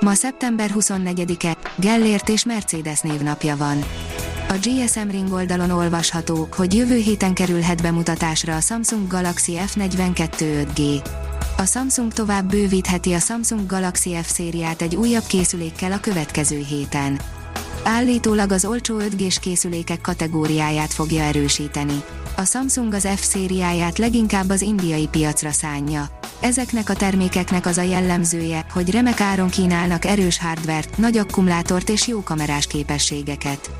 Ma szeptember 24-e, Gellért és Mercedes névnapja van. A GSM Ring oldalon olvasható, hogy jövő héten kerülhet bemutatásra a Samsung Galaxy F42 5G. A Samsung tovább bővítheti a Samsung Galaxy F szériát egy újabb készülékkel a következő héten. Állítólag az olcsó 5G-s készülékek kategóriáját fogja erősíteni. A Samsung az F szériáját leginkább az indiai piacra szánja. Ezeknek a termékeknek az a jellemzője, hogy remek áron kínálnak erős hardvert, nagy akkumulátort és jó kamerás képességeket.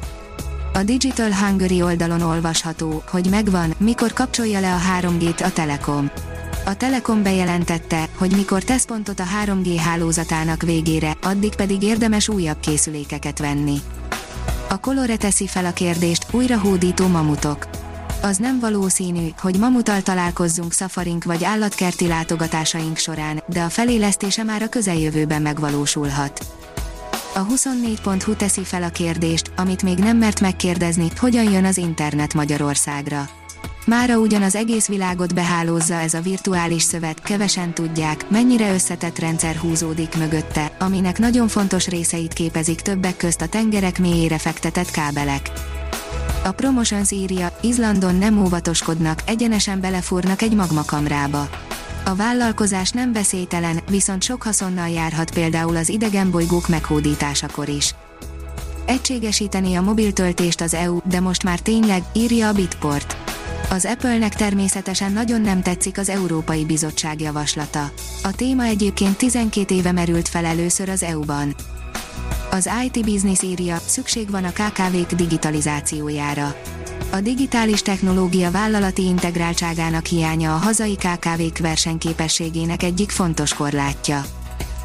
A Digital Hungary oldalon olvasható, hogy megvan, mikor kapcsolja le a 3G-t a Telekom. A Telekom bejelentette, hogy mikor tesz pontot a 3G hálózatának végére, addig pedig érdemes újabb készülékeket venni. A Colore teszi fel a kérdést, újra hódító mamutok az nem valószínű, hogy mamutal találkozzunk szafarink vagy állatkerti látogatásaink során, de a felélesztése már a közeljövőben megvalósulhat. A 24.hu teszi fel a kérdést, amit még nem mert megkérdezni, hogyan jön az internet Magyarországra. Mára ugyan az egész világot behálózza ez a virtuális szövet, kevesen tudják, mennyire összetett rendszer húzódik mögötte, aminek nagyon fontos részeit képezik többek közt a tengerek mélyére fektetett kábelek. A Promotions írja, Izlandon nem óvatoskodnak, egyenesen belefúrnak egy magmakamrába. A vállalkozás nem veszélytelen, viszont sok haszonnal járhat például az idegen bolygók meghódításakor is. Egységesíteni a mobiltöltést az EU, de most már tényleg, írja a Bitport. Az Apple-nek természetesen nagyon nem tetszik az Európai Bizottság javaslata. A téma egyébként 12 éve merült fel először az EU-ban. Az IT Business írja, szükség van a KKV-k digitalizációjára. A digitális technológia vállalati integráltságának hiánya a hazai KKV-k versenyképességének egyik fontos korlátja.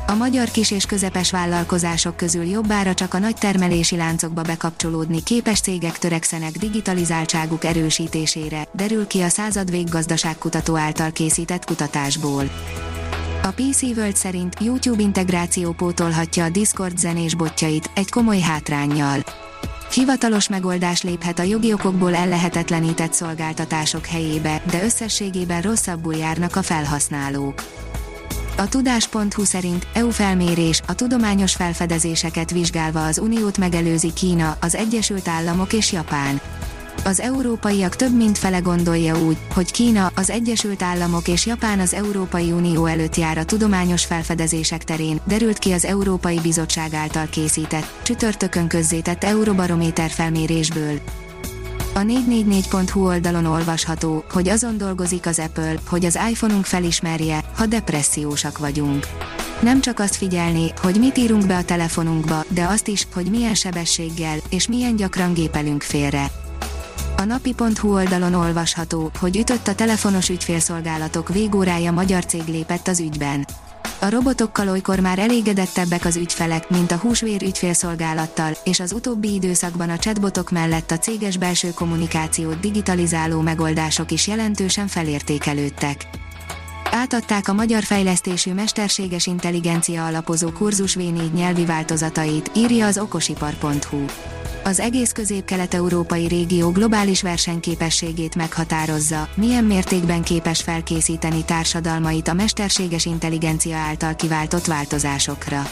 A magyar kis és közepes vállalkozások közül jobbára csak a nagy termelési láncokba bekapcsolódni képes cégek törekszenek digitalizáltságuk erősítésére, derül ki a századvég gazdaságkutató által készített kutatásból. A PC World szerint YouTube integráció pótolhatja a Discord zenés botjait, egy komoly hátrányjal. Hivatalos megoldás léphet a jogi okokból ellehetetlenített szolgáltatások helyébe, de összességében rosszabbul járnak a felhasználók. A tudás.hu szerint EU felmérés a tudományos felfedezéseket vizsgálva az Uniót megelőzi Kína, az Egyesült Államok és Japán. Az európaiak több mint fele gondolja úgy, hogy Kína, az Egyesült Államok és Japán az Európai Unió előtt jár a tudományos felfedezések terén, derült ki az Európai Bizottság által készített, csütörtökön közzétett Euróbarométer felmérésből. A 444.hu oldalon olvasható, hogy azon dolgozik az Apple, hogy az iPhone-unk felismerje, ha depressziósak vagyunk. Nem csak azt figyelni, hogy mit írunk be a telefonunkba, de azt is, hogy milyen sebességgel és milyen gyakran gépelünk félre. A napi.hu oldalon olvasható, hogy ütött a telefonos ügyfélszolgálatok végórája magyar cég lépett az ügyben. A robotokkal olykor már elégedettebbek az ügyfelek, mint a húsvér ügyfélszolgálattal, és az utóbbi időszakban a chatbotok mellett a céges belső kommunikációt digitalizáló megoldások is jelentősen felértékelődtek. Átadták a magyar fejlesztésű mesterséges intelligencia alapozó kurzus V4 nyelvi változatait, írja az okosipar.hu az egész közép-kelet-európai régió globális versenyképességét meghatározza, milyen mértékben képes felkészíteni társadalmait a mesterséges intelligencia által kiváltott változásokra.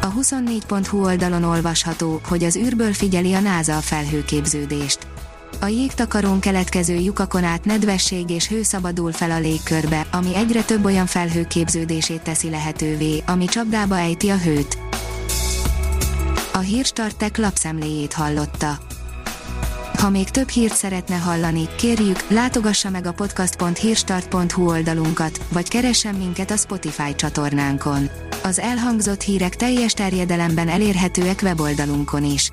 A 24.hu oldalon olvasható, hogy az űrből figyeli a NASA a felhőképződést. A jégtakarón keletkező lyukakon át nedvesség és hő szabadul fel a légkörbe, ami egyre több olyan felhőképződését teszi lehetővé, ami csapdába ejti a hőt. A Hírstartek lapszemléjét hallotta. Ha még több hírt szeretne hallani, kérjük, látogassa meg a podcast.hírstart.hu oldalunkat, vagy keressen minket a Spotify csatornánkon. Az elhangzott hírek teljes terjedelemben elérhetőek weboldalunkon is.